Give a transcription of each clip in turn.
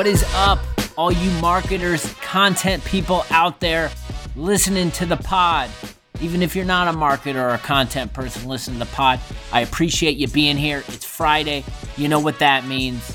What is up, all you marketers, content people out there listening to the pod? Even if you're not a marketer or a content person, listen to the pod. I appreciate you being here. It's Friday. You know what that means.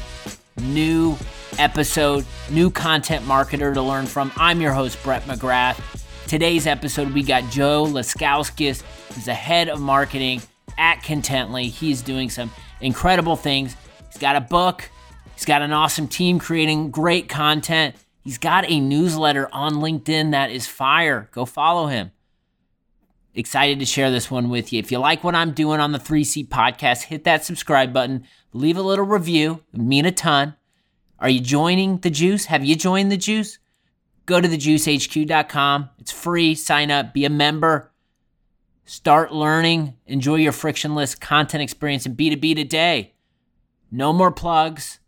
New episode, new content marketer to learn from. I'm your host, Brett McGrath. Today's episode, we got Joe Lazauskas, who's the head of marketing at Contently. He's doing some incredible things. He's got a book, he's got an awesome team creating great content. He's got a newsletter on LinkedIn that is fire. Go follow him. Excited to share this one with you. If you like what I'm doing on the 3C podcast, hit that subscribe button, leave a little review, it mean a ton. Are you joining the juice? Have you joined the juice? Go to thejuicehq.com. It's free. Sign up, be a member. Start learning, enjoy your frictionless content experience in B2B today. No more plugs.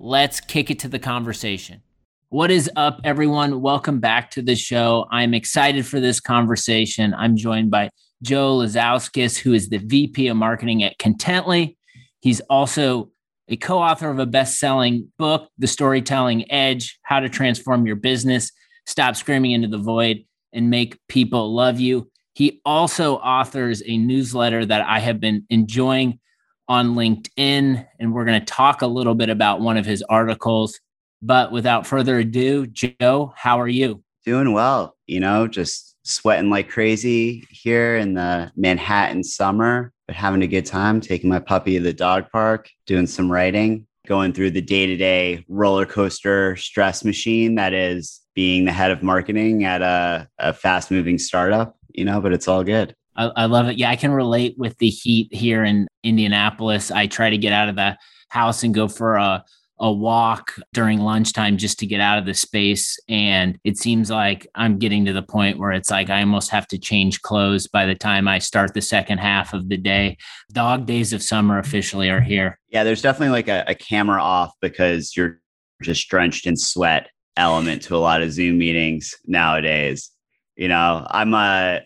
Let's kick it to the conversation. What is up, everyone? Welcome back to the show. I'm excited for this conversation. I'm joined by Joe Lazauskas, who is the VP of Marketing at Contently. He's also a co author of a best selling book, The Storytelling Edge How to Transform Your Business, Stop Screaming into the Void, and Make People Love You. He also authors a newsletter that I have been enjoying on LinkedIn, and we're going to talk a little bit about one of his articles. But without further ado, Joe, how are you? Doing well, you know, just sweating like crazy here in the Manhattan summer, but having a good time, taking my puppy to the dog park, doing some writing, going through the day to day roller coaster stress machine that is being the head of marketing at a, a fast moving startup, you know, but it's all good. I, I love it. Yeah, I can relate with the heat here in Indianapolis. I try to get out of the house and go for a a walk during lunchtime just to get out of the space. And it seems like I'm getting to the point where it's like I almost have to change clothes by the time I start the second half of the day. Dog days of summer officially are here. Yeah, there's definitely like a, a camera off because you're just drenched in sweat element to a lot of Zoom meetings nowadays. You know, I'm a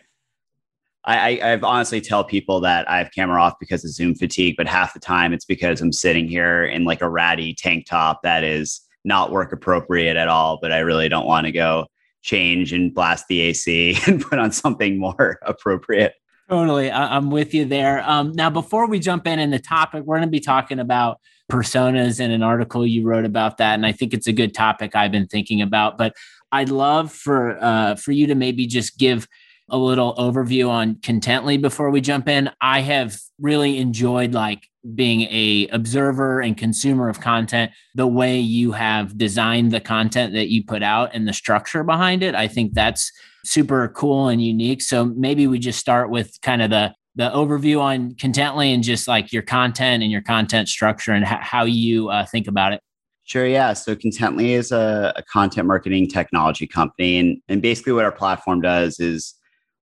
I, I've honestly tell people that I have camera off because of Zoom fatigue, but half the time it's because I'm sitting here in like a ratty tank top that is not work appropriate at all. But I really don't want to go change and blast the AC and put on something more appropriate. Totally. I- am with you there. Um, now, before we jump in in the topic, we're going to be talking about personas in an article you wrote about that. And I think it's a good topic I've been thinking about. But I'd love for uh, for you to maybe just give a little overview on Contently before we jump in. I have really enjoyed like being a observer and consumer of content the way you have designed the content that you put out and the structure behind it i think that's super cool and unique so maybe we just start with kind of the the overview on contently and just like your content and your content structure and h- how you uh, think about it Sure, yeah. So Contently is a, a, content marketing technology company. And, and basically, what our platform does is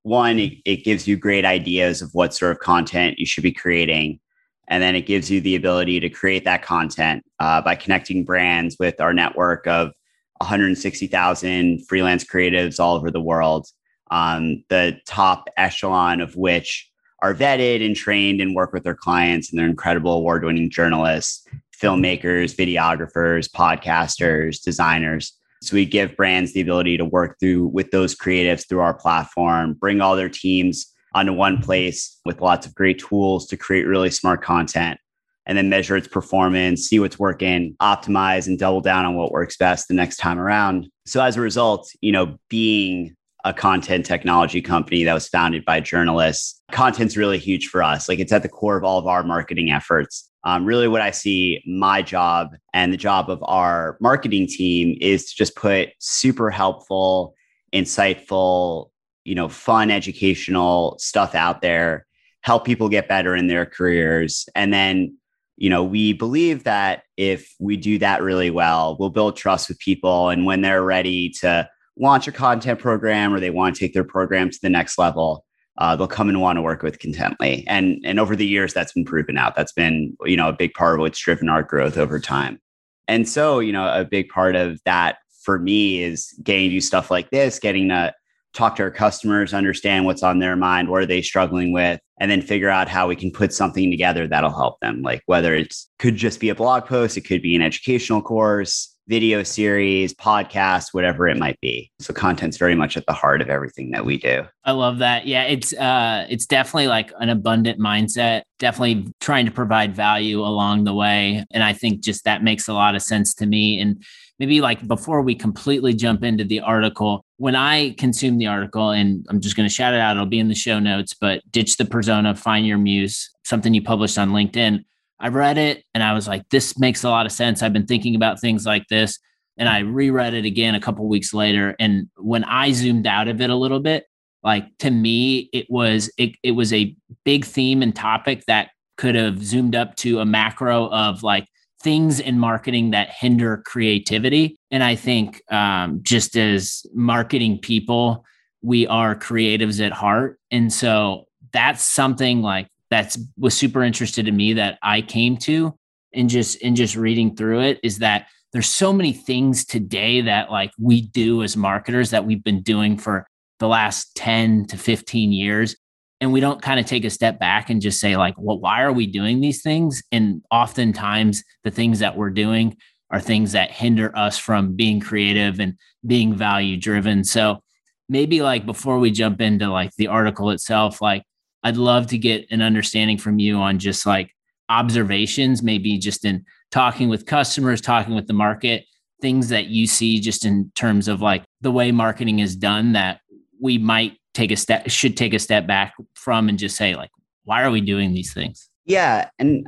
one, it, it gives you great ideas of what sort of content you should be creating. And then it gives you the ability to create that content uh, by connecting brands with our network of 160,000 freelance creatives all over the world. Um, the top echelon of which are vetted and trained and work with their clients, and they're incredible award winning journalists, filmmakers, videographers, podcasters, designers. So we give brands the ability to work through with those creatives through our platform, bring all their teams onto one place with lots of great tools to create really smart content and then measure its performance, see what's working, optimize and double down on what works best the next time around. So as a result, you know, being a content technology company that was founded by journalists, content's really huge for us. Like it's at the core of all of our marketing efforts. Um, really, what I see my job and the job of our marketing team is to just put super helpful, insightful, you know, fun, educational stuff out there, help people get better in their careers. And then, you know, we believe that if we do that really well, we'll build trust with people. And when they're ready to launch a content program or they want to take their program to the next level, uh, they'll come and want to work with Contently. And and over the years, that's been proven out. That's been you know a big part of what's driven our growth over time. And so you know a big part of that for me is getting to do stuff like this, getting to talk to our customers, understand what's on their mind, what are they struggling with, and then figure out how we can put something together that'll help them. Like whether it's could just be a blog post, it could be an educational course, video series, podcast, whatever it might be. So content's very much at the heart of everything that we do. I love that. Yeah, it's uh it's definitely like an abundant mindset, definitely trying to provide value along the way, and I think just that makes a lot of sense to me and maybe like before we completely jump into the article, when I consume the article, and I'm just going to shout it out, it'll be in the show notes, but Ditch the Persona, Find Your Muse, something you published on LinkedIn. I read it and I was like, this makes a lot of sense. I've been thinking about things like this. And I reread it again a couple weeks later. And when I zoomed out of it a little bit, like to me, it was it, it was a big theme and topic that could have zoomed up to a macro of like things in marketing that hinder creativity. And I think um, just as marketing people, we are creatives at heart. And so that's something like that's was super interested in me that I came to and just in just reading through it is that there's so many things today that like we do as marketers that we've been doing for the last 10 to 15 years. And we don't kind of take a step back and just say like well why are we doing these things? And oftentimes the things that we're doing are things that hinder us from being creative and being value driven so maybe like before we jump into like the article itself like I'd love to get an understanding from you on just like observations, maybe just in talking with customers, talking with the market, things that you see just in terms of like the way marketing is done that we might take a step, should take a step back from and just say, like, why are we doing these things? Yeah. And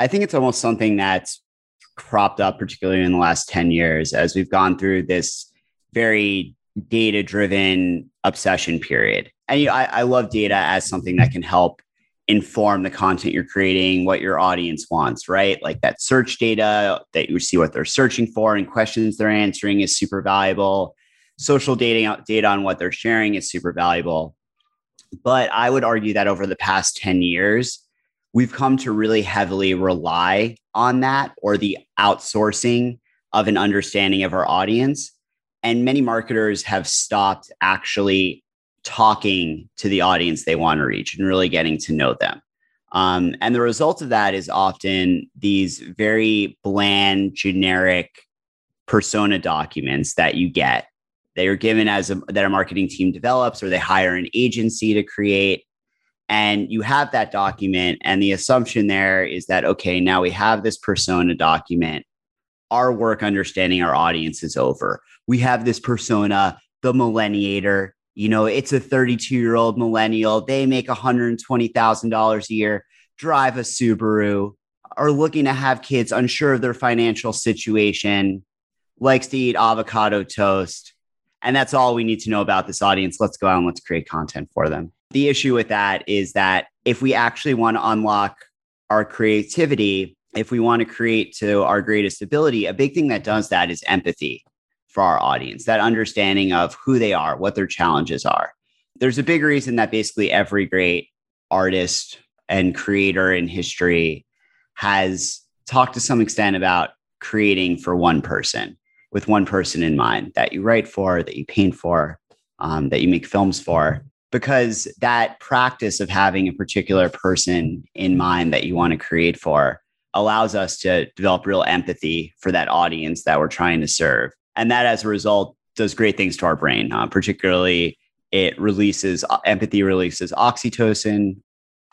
I think it's almost something that's cropped up, particularly in the last 10 years, as we've gone through this very data driven obsession period. And you know, I, I love data as something that can help inform the content you're creating, what your audience wants, right? Like that search data that you see what they're searching for and questions they're answering is super valuable. Social data, data on what they're sharing is super valuable. But I would argue that over the past 10 years, we've come to really heavily rely on that or the outsourcing of an understanding of our audience and many marketers have stopped actually talking to the audience they want to reach and really getting to know them. Um, and the result of that is often these very bland, generic persona documents that you get. They are given as a, that a marketing team develops, or they hire an agency to create. And you have that document, and the assumption there is that okay, now we have this persona document. Our work understanding our audience is over we have this persona, the millenniator. You know, it's a 32 year old millennial. They make $120,000 a year, drive a Subaru, are looking to have kids, unsure of their financial situation, likes to eat avocado toast. And that's all we need to know about this audience. Let's go out and let's create content for them. The issue with that is that if we actually want to unlock our creativity, if we want to create to our greatest ability, a big thing that does that is empathy for our audience, that understanding of who they are, what their challenges are. There's a big reason that basically every great artist and creator in history has talked to some extent about creating for one person with one person in mind that you write for, that you paint for, um, that you make films for. Because that practice of having a particular person in mind that you want to create for allows us to develop real empathy for that audience that we're trying to serve. And that, as a result, does great things to our brain. Uh, particularly, it releases uh, empathy, releases oxytocin.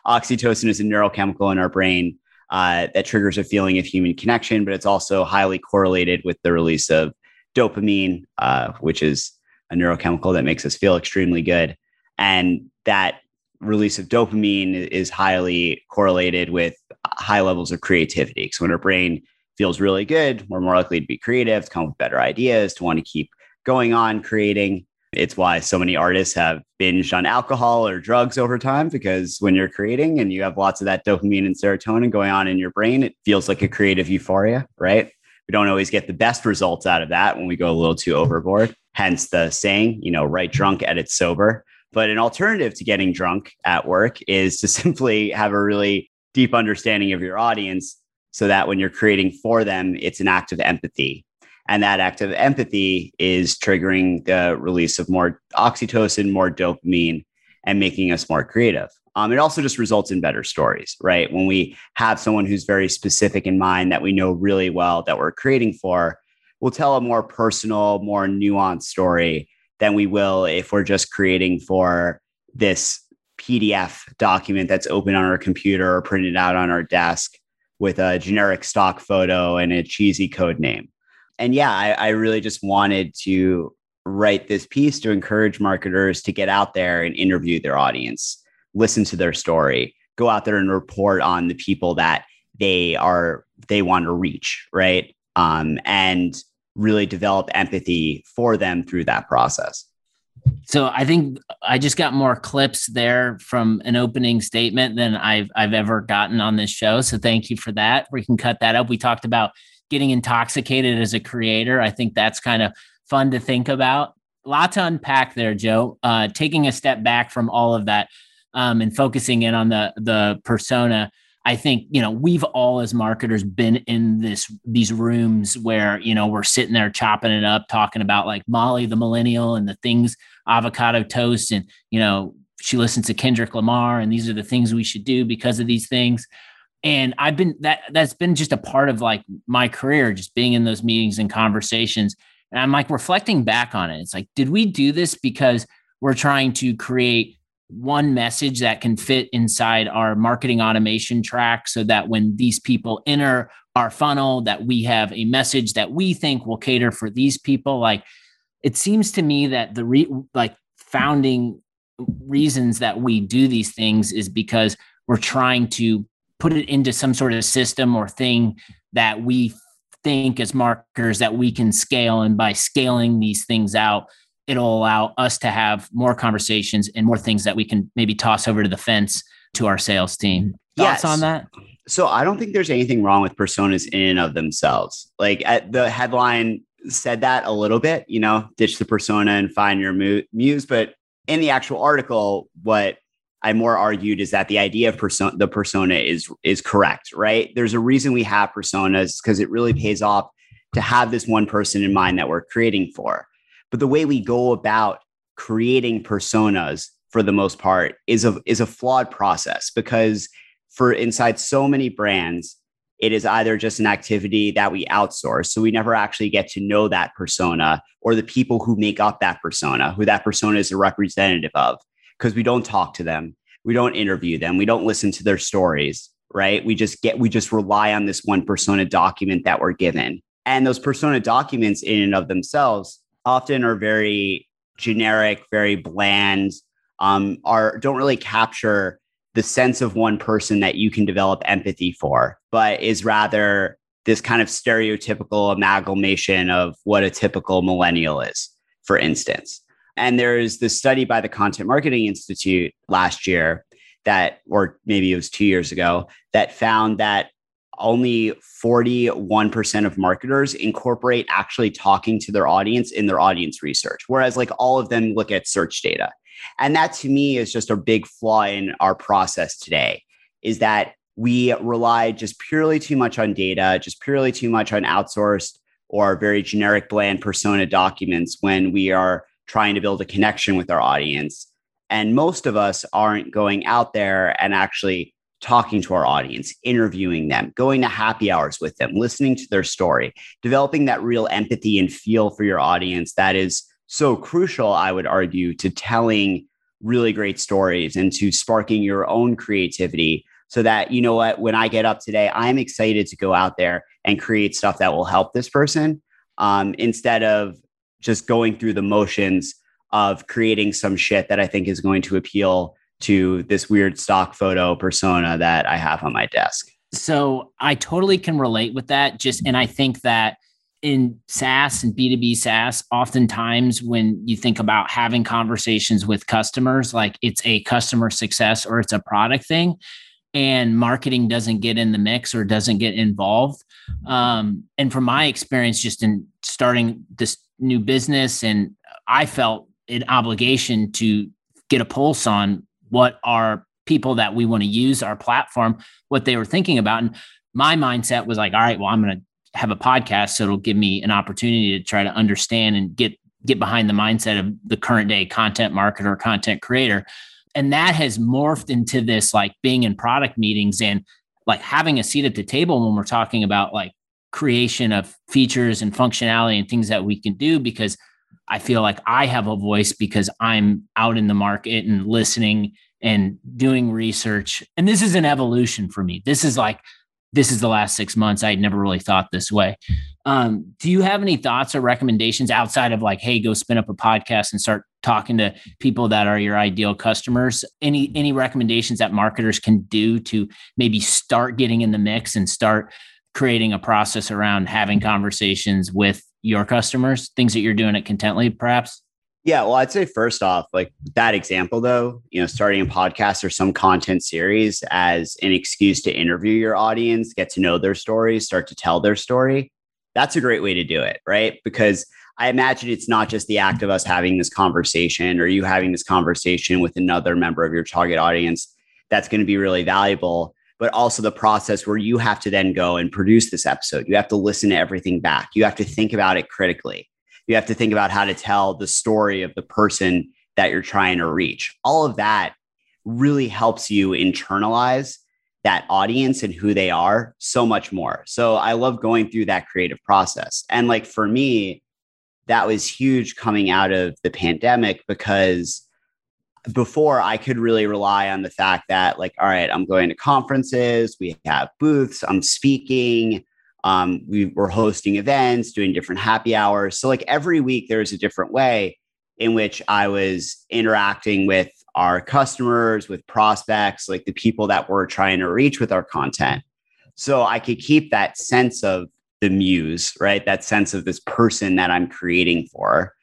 Oxytocin is a neurochemical in our brain uh, that triggers a feeling of human connection, but it's also highly correlated with the release of dopamine, uh, which is a neurochemical that makes us feel extremely good. And that release of dopamine is highly correlated with high levels of creativity. So when our brain feels really good, we're more likely to be creative, to come up with better ideas, to want to keep going on creating. It's why so many artists have binged on alcohol or drugs over time because when you're creating and you have lots of that dopamine and serotonin going on in your brain, it feels like a creative euphoria, right? We don't always get the best results out of that when we go a little too overboard. Hence the saying, you know, write drunk, edit sober. But an alternative to getting drunk at work is to simply have a really deep understanding of your audience so that when you're creating for them, it's an act of empathy. And that act of empathy is triggering the release of more oxytocin, more dopamine, and making us more creative. Um, it also just results in better stories, right? When we have someone who's very specific in mind that we know really well that we're creating for, we'll tell a more personal, more nuanced story than we will if we're just creating for this PDF document that's open on our computer or printed out on our desk with a generic stock photo and a cheesy code name. And yeah, I, I really just wanted to write this piece to encourage marketers to get out there and interview their audience, listen to their story, go out there and report on the people that they are they want to reach, right? Um, and really develop empathy for them through that process. So I think I just got more clips there from an opening statement than I've I've ever gotten on this show. So thank you for that. We can cut that up. We talked about getting intoxicated as a creator. I think that's kind of fun to think about. A lot to unpack there, Joe. Uh, taking a step back from all of that um, and focusing in on the the persona. I think you know we've all as marketers been in this these rooms where you know we're sitting there chopping it up, talking about like Molly the millennial and the things avocado toast, and you know she listens to Kendrick Lamar, and these are the things we should do because of these things. And I've been that that's been just a part of like my career, just being in those meetings and conversations. And I'm like reflecting back on it. It's like, did we do this because we're trying to create one message that can fit inside our marketing automation track so that when these people enter our funnel that we have a message that we think will cater for these people. Like it seems to me that the re- like founding reasons that we do these things is because we're trying to put it into some sort of system or thing that we think as marketers that we can scale and by scaling these things out it'll allow us to have more conversations and more things that we can maybe toss over to the fence to our sales team. Thoughts yes. on that? So I don't think there's anything wrong with personas in and of themselves. Like at the headline said that a little bit, you know, ditch the persona and find your muse. But in the actual article, what I more argued is that the idea of persona, the persona is is correct, right? There's a reason we have personas because it really pays off to have this one person in mind that we're creating for. But the way we go about creating personas for the most part is a is a flawed process because for inside so many brands it is either just an activity that we outsource. So we never actually get to know that persona or the people who make up that persona who that persona is a representative of because we don't talk to them. We don't interview them. We don't listen to their stories right? We just get we just rely on this one persona document that we're given. And those persona documents in and of themselves often are very generic, very bland, um, are don't really capture the sense of one person that you can develop empathy for, but is rather this kind of stereotypical amalgamation of what a typical millennial is, for instance. And there's this study by the Content Marketing Institute last year that, or maybe it was two years ago, that found that only 41% of marketers incorporate actually talking to their audience in their audience research, whereas like all of them look at search data. And that to me is just a big flaw in our process today is that we rely just purely too much on data, just purely too much on outsourced or very generic bland persona documents when we are trying to build a connection with our audience. And most of us aren't going out there and actually talking to our audience, interviewing them, going to happy hours with them, listening to their story, developing that real empathy and feel for your audience that is so crucial, I would argue, to telling really great stories and to sparking your own creativity so that, you know what, when I get up today, I'm excited to go out there and create stuff that will help this person um, instead of just going through the motions of creating some shit that I think is going to appeal to this weird stock photo persona that I have on my desk. So I totally can relate with that. Just, and I think that in SaaS and B2B SaaS, oftentimes when you think about having conversations with customers, like it's a customer success or it's a product thing, and marketing doesn't get in the mix or doesn't get involved. Um, and from my experience, just in starting this new business, and I felt an obligation to get a pulse on what are people that we want to use our platform, what they were thinking about. And my mindset was like, all right, well, I'm going to have a podcast. So it'll give me an opportunity to try to understand and get get behind the mindset of the current day content marketer, content creator. And that has morphed into this like being in product meetings and like having a seat at the table when we're talking about like creation of features and functionality and things that we can do because I feel like I have a voice because I'm out in the market and listening and doing research. And this is an evolution for me. This is like, this is the last six months. I had never really thought this way. Um, do you have any thoughts or recommendations outside of like, hey, go spin up a podcast and start talking to people that are your ideal customers? Any any recommendations that marketers can do to maybe start getting in the mix and start creating a process around having conversations with your customers, things that you're doing at Contently, perhaps? Yeah, well, I'd say first off, like that example, though, you know, starting a podcast or some content series as an excuse to interview your audience, get to know their story, start to tell their story. That's a great way to do it, right? Because I imagine it's not just the act of us having this conversation or you having this conversation with another member of your target audience that's going to be really valuable, but also the process where you have to then go and produce this episode. You have to listen to everything back, you have to think about it critically you have to think about how to tell the story of the person that you're trying to reach. All of that really helps you internalize that audience and who they are so much more. So I love going through that creative process. And like for me, that was huge coming out of the pandemic because before I could really rely on the fact that, like, all right, I'm going to conferences, we have booths, I'm speaking, um, we were hosting events, doing different happy hours. So, like every week, there's a different way in which I was interacting with our customers, with prospects, like the people that we're trying to reach with our content. So, I could keep that sense of the muse, right? That sense of this person that I'm creating for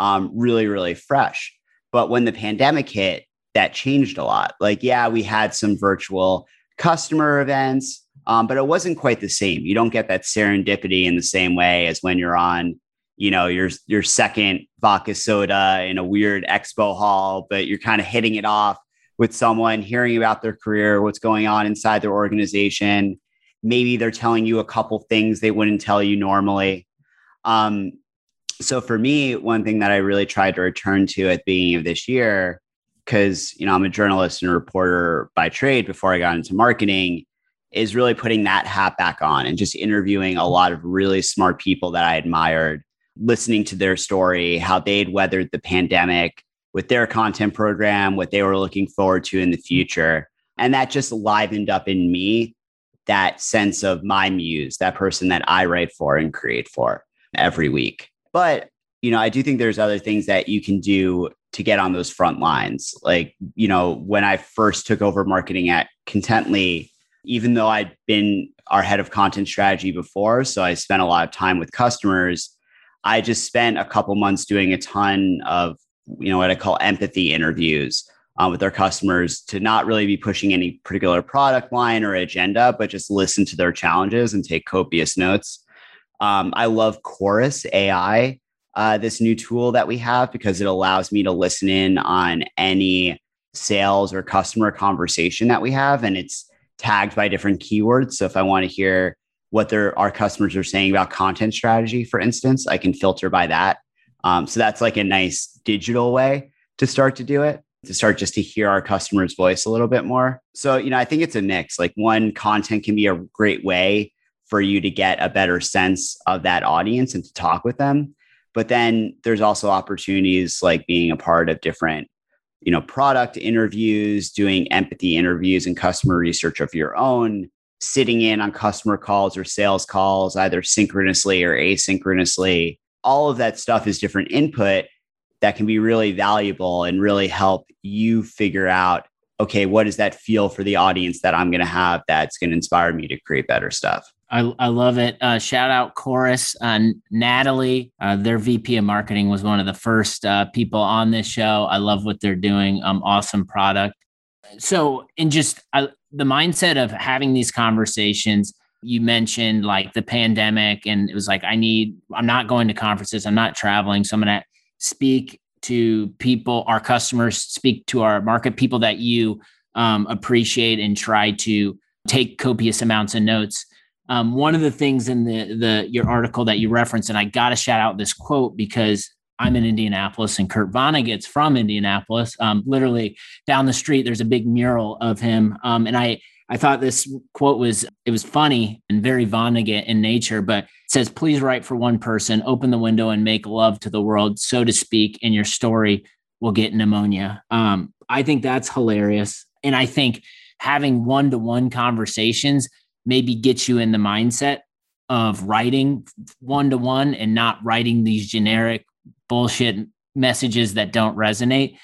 um, really, really fresh. But when the pandemic hit, that changed a lot. Like, yeah, we had some virtual customer events um, but it wasn't quite the same. You don't get that serendipity in the same way as when you're on, you know, your your second vodka soda in a weird expo hall, but you're kind of hitting it off with someone, hearing about their career, what's going on inside their organization. Maybe they're telling you a couple things they wouldn't tell you normally. Um, so for me, one thing that I really tried to return to at the beginning of this year, because you know I'm a journalist and a reporter by trade before I got into marketing, is really putting that hat back on and just interviewing a lot of really smart people that I admired, listening to their story, how they'd weathered the pandemic with their content program, what they were looking forward to in the future. And that just livened up in me that sense of my muse, that person that I write for and create for every week. But, you know, I do think there's other things that you can do to get on those front lines. Like, you know, when I first took over marketing at Contently, even though I'd been our head of content strategy before, so I spent a lot of time with customers, I just spent a couple months doing a ton of, you know, what I call empathy interviews uh, with our customers to not really be pushing any particular product line or agenda, but just listen to their challenges and take copious notes. Um, I love Chorus AI, uh, this new tool that we have, because it allows me to listen in on any sales or customer conversation that we have. And it's tagged by different keywords. So if I want to hear what their our customers are saying about content strategy, for instance, I can filter by that. Um, so that's like a nice digital way to start to do it, to start just to hear our customers' voice a little bit more. So, you know, I think it's a mix. Like one content can be a great way for you to get a better sense of that audience and to talk with them. But then there's also opportunities like being a part of different you know product interviews doing empathy interviews and customer research of your own sitting in on customer calls or sales calls either synchronously or asynchronously all of that stuff is different input that can be really valuable and really help you figure out okay what does that feel for the audience that i'm going to have that's going to inspire me to create better stuff I, I love it. Uh, shout out Chorus. Uh, Natalie, uh, their VP of marketing, was one of the first uh, people on this show. I love what they're doing. Um, awesome product. So, in just the mindset of having these conversations, you mentioned like the pandemic, and it was like, I need, I'm not going to conferences, I'm not traveling. So, I'm going to speak to people, our customers, speak to our market, people that you um, appreciate, and try to take copious amounts of notes um, one of the things in the the your article that you referenced, and I got to shout out this quote because I'm in Indianapolis and Kurt Vonnegut's from Indianapolis. Um, literally down the street, there's a big mural of him, um, and I I thought this quote was it was funny and very Vonnegut in nature, but it says, "Please write for one person, open the window, and make love to the world, so to speak, and your story will get pneumonia." Um, I think that's hilarious, and I think having one to one conversations maybe get you in the mindset of writing one to one and not writing these generic bullshit messages that don't resonate.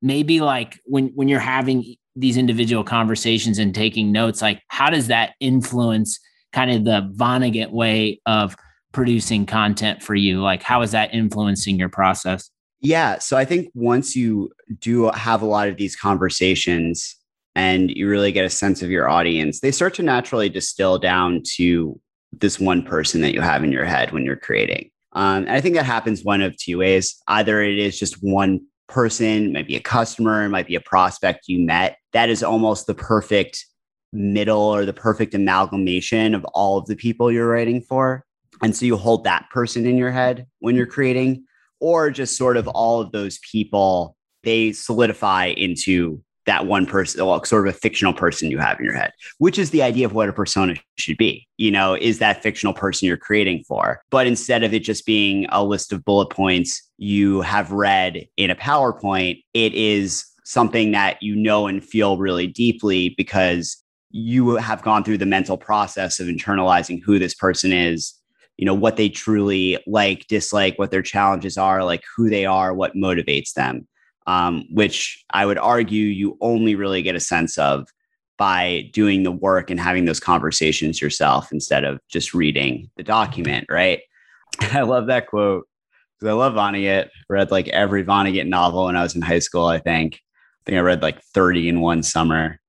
Maybe like when when you're having these individual conversations and taking notes like how does that influence kind of the vonnegut way of producing content for you? Like how is that influencing your process? Yeah so i think once you do have a lot of these conversations and you really get a sense of your audience they start to naturally distill down to this one person that you have in your head when you're creating um, and i think that happens one of two ways either it is just one person, might be a customer, might be a prospect you met. That is almost the perfect middle or the perfect amalgamation of all of the people you're writing for. And so you hold that person in your head when you're creating, or just sort of all of those people, they solidify into that one person, well, sort of a fictional person you have in your head, which is the idea of what a persona should be. You know, is that fictional person you're creating for? But instead of it just being a list of bullet points you have read in a PowerPoint, it is something that you know and feel really deeply because you have gone through the mental process of internalizing who this person is you know what they truly like dislike what their challenges are like who they are what motivates them um, which I would argue you only really get a sense of by doing the work and having those conversations yourself instead of just reading the document, right? I love that quote because I love Vonnegut. Read like every Vonnegut novel when I was in high school, I think. I think I read like 30 in one summer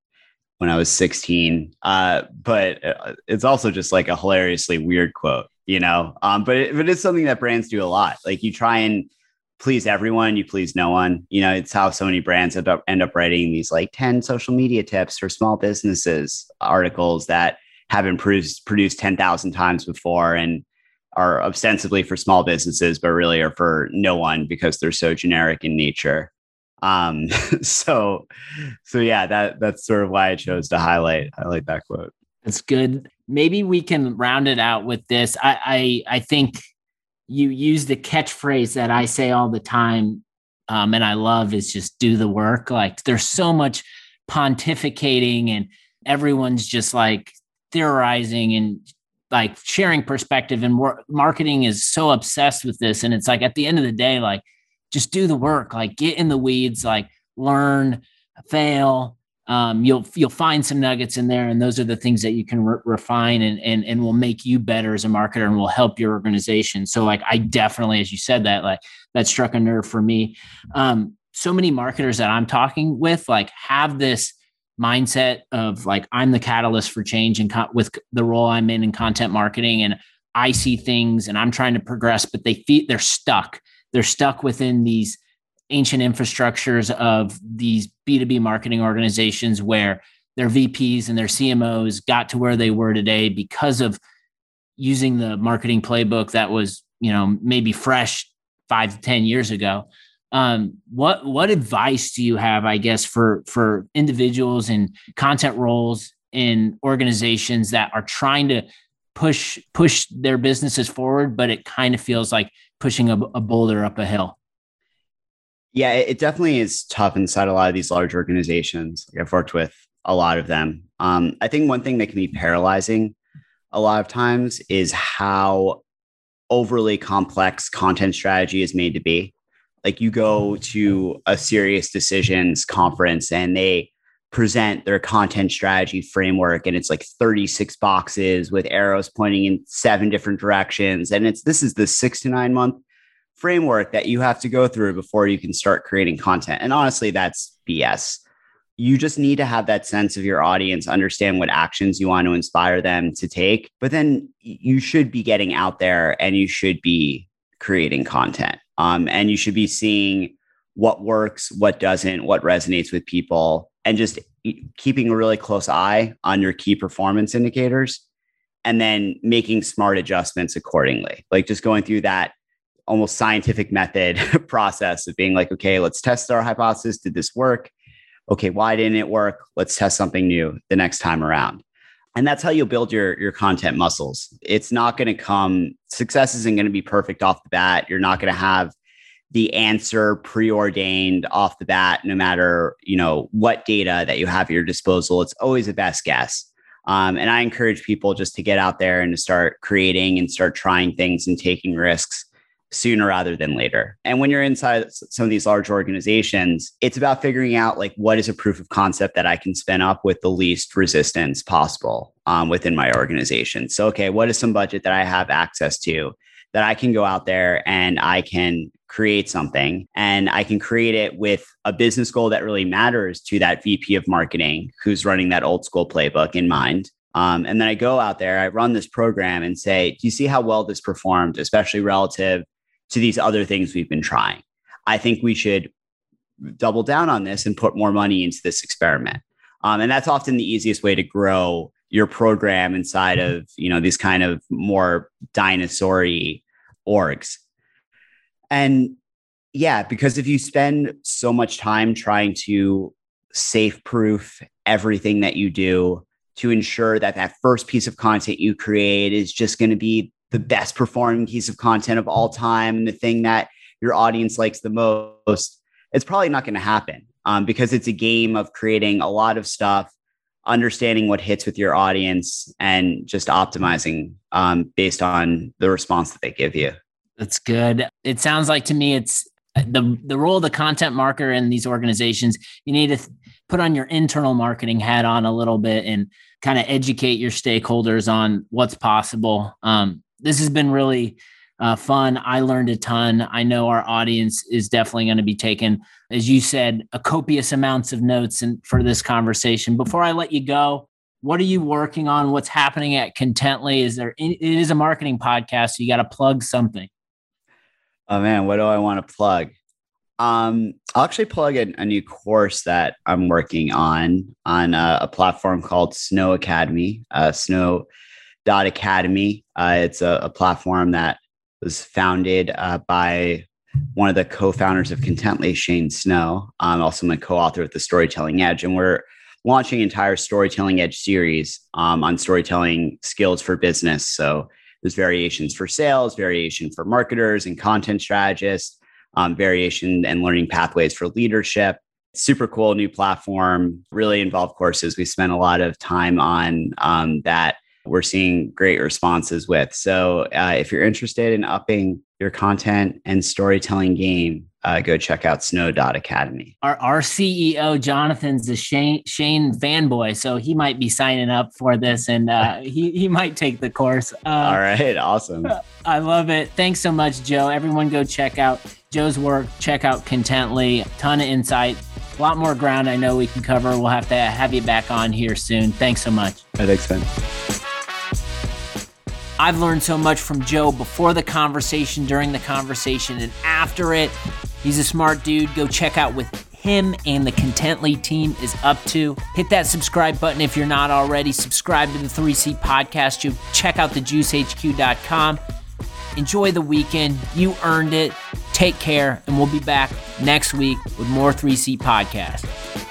when I was 16. Uh, but uh, it's also just like a hilariously weird quote, you know? Um, but, it, but it's something that brands do a lot. Like you try and please everyone, you please no one. You know, it's how so many brands end up end up writing these like 10 social media tips for small businesses articles that have been produced produced 10,000 times before and are ostensibly for small businesses, but really are for no one because they're so generic in nature. Um, so, so yeah, that that's sort of why I chose to highlight highlight that quote. That's good. Maybe we can round it out with this. I I, I think you use the catchphrase that I say all the time, um, and I love is just do the work. Like there's so much pontificating, and everyone's just like theorizing and like sharing perspective. And marketing is so obsessed with this, and it's like at the end of the day, like just do the work, like get in the weeds, like learn, fail, um, you'll you'll find some nuggets in there, and those are the things that you can re- refine and and and will make you better as a marketer and will help your organization. So, like, I definitely, as you said that, like that struck a nerve for me. Um, so many marketers that I'm talking with, like, have this mindset of like I'm the catalyst for change and co- with the role I'm in in content marketing, and I see things and I'm trying to progress, but they feel they're stuck. They're stuck within these ancient infrastructures of these B2B marketing organizations where their VPs and their CMOs got to where they were today because of using the marketing playbook that was, you know, maybe fresh five to 10 years ago. Um, what what advice do you have, I guess, for for individuals and content roles in organizations that are trying to push push their businesses forward, but it kind of feels like pushing a, a boulder up a hill? Yeah, it definitely is tough inside a lot of these large organizations. Like I've worked with a lot of them. Um, I think one thing that can be paralyzing a lot of times is how overly complex content strategy is made to be. Like you go to a SiriusDecisions conference and they present their content strategy framework and it's like 36 boxes with arrows pointing in seven different directions and it's this is the 6 to 9 month framework that you have to go through before you can start creating content. And honestly, that's BS. You just need to have that sense of your audience, understand what actions you want to inspire them to take. But then you should be getting out there and you should be creating content. Um, and you should be seeing what works, what doesn't, what resonates with people, and just keeping a really close eye on your key performance indicators and then making smart adjustments accordingly. Like just going through that almost scientific method process of being like, okay, let's test our hypothesis. Did this work? okay, why didn't it work? Let's test something new the next time around. And that's how you'll build your, your content muscles. It's not going to come, success isn't going to be perfect off the bat. You're not going to have the answer preordained off the bat, no matter, you know, what data that you have at your disposal. It's always a best guess. Um, and I encourage people just to get out there and to start creating and start trying things and taking risks sooner rather than later. And when you're inside some of these large organizations, it's about figuring out like what is a proof of concept that I can spin up with the least resistance possible um, within my organization. So, okay, what is some budget that I have access to that I can go out there and I can create something and I can create it with a business goal that really matters to that VP of marketing who's running that old school playbook in mind. Um, and then I go out there, I run this program and say, Do you see how well this performed, especially relative to these other things we've been trying? I think we should double down on this and put more money into this experiment. Um, and that's often the easiest way to grow your program inside of you know these kind of more dinosaur orgs and yeah, because if you spend so much time trying to safe proof everything that you do to ensure that that first piece of content you create is just going to be the best performing piece of content of all time the thing that your audience likes the most, it's probably not going to happen um, because it's a game of creating a lot of stuff, understanding what hits with your audience, and just optimizing um, based on the response that they give you. That's good. It sounds like to me it's uh, the the role of the content marketer in these organizations. You need to th- put on your internal marketing hat on a little bit and kind of educate your stakeholders on what's possible. Um, this has been really uh, fun. I learned a ton. I know our audience is definitely going to be taking, as you said, a copious amounts of notes and for this conversation. Before I let you go, what are you working on? What's happening at Contently? Is there? It is a marketing podcast, so you got to plug something. Oh man, what do I want to plug? Um, I'll actually plug a, a, new course that I'm working on on a, a platform called Snow Academy. Uh, Snow Academy. Uh, it's a, a, platform that was founded uh, by one of the co-founders of Contently, Shane Snow. I'm also my co-author with the Storytelling Edge, and we're launching entire Storytelling Edge series um, on storytelling skills for business. So there's variations for sales, variation for marketers and content strategists, um, variation and learning pathways for leadership. Super cool new platform, really involved courses. We spent a lot of time on um, that. We're seeing great responses with. So, uh, if you're interested in upping your content and storytelling game, uh, go check out snow.academy. Our, our CEO, Jonathan's a Shane, Shane fanboy, so he might be signing up for this and uh, he, he might take the course. Uh, All right, awesome. I love it. Thanks so much, Joe. Everyone go check out Joe's work, check out Contently, ton of insight, a lot more ground I know we can cover. We'll have to have you back on here soon. Thanks so much. thanks, Ben. I've learned so much from Joe before the conversation, during the conversation, and after it. He's a smart dude. Go check out with him and the Contently team is up to. Hit that subscribe button if you're not already. Subscribe to the 3C podcast. You check out thejuicehq.com. Enjoy the weekend. You earned it. Take care, and we'll be back next week with more 3C podcast.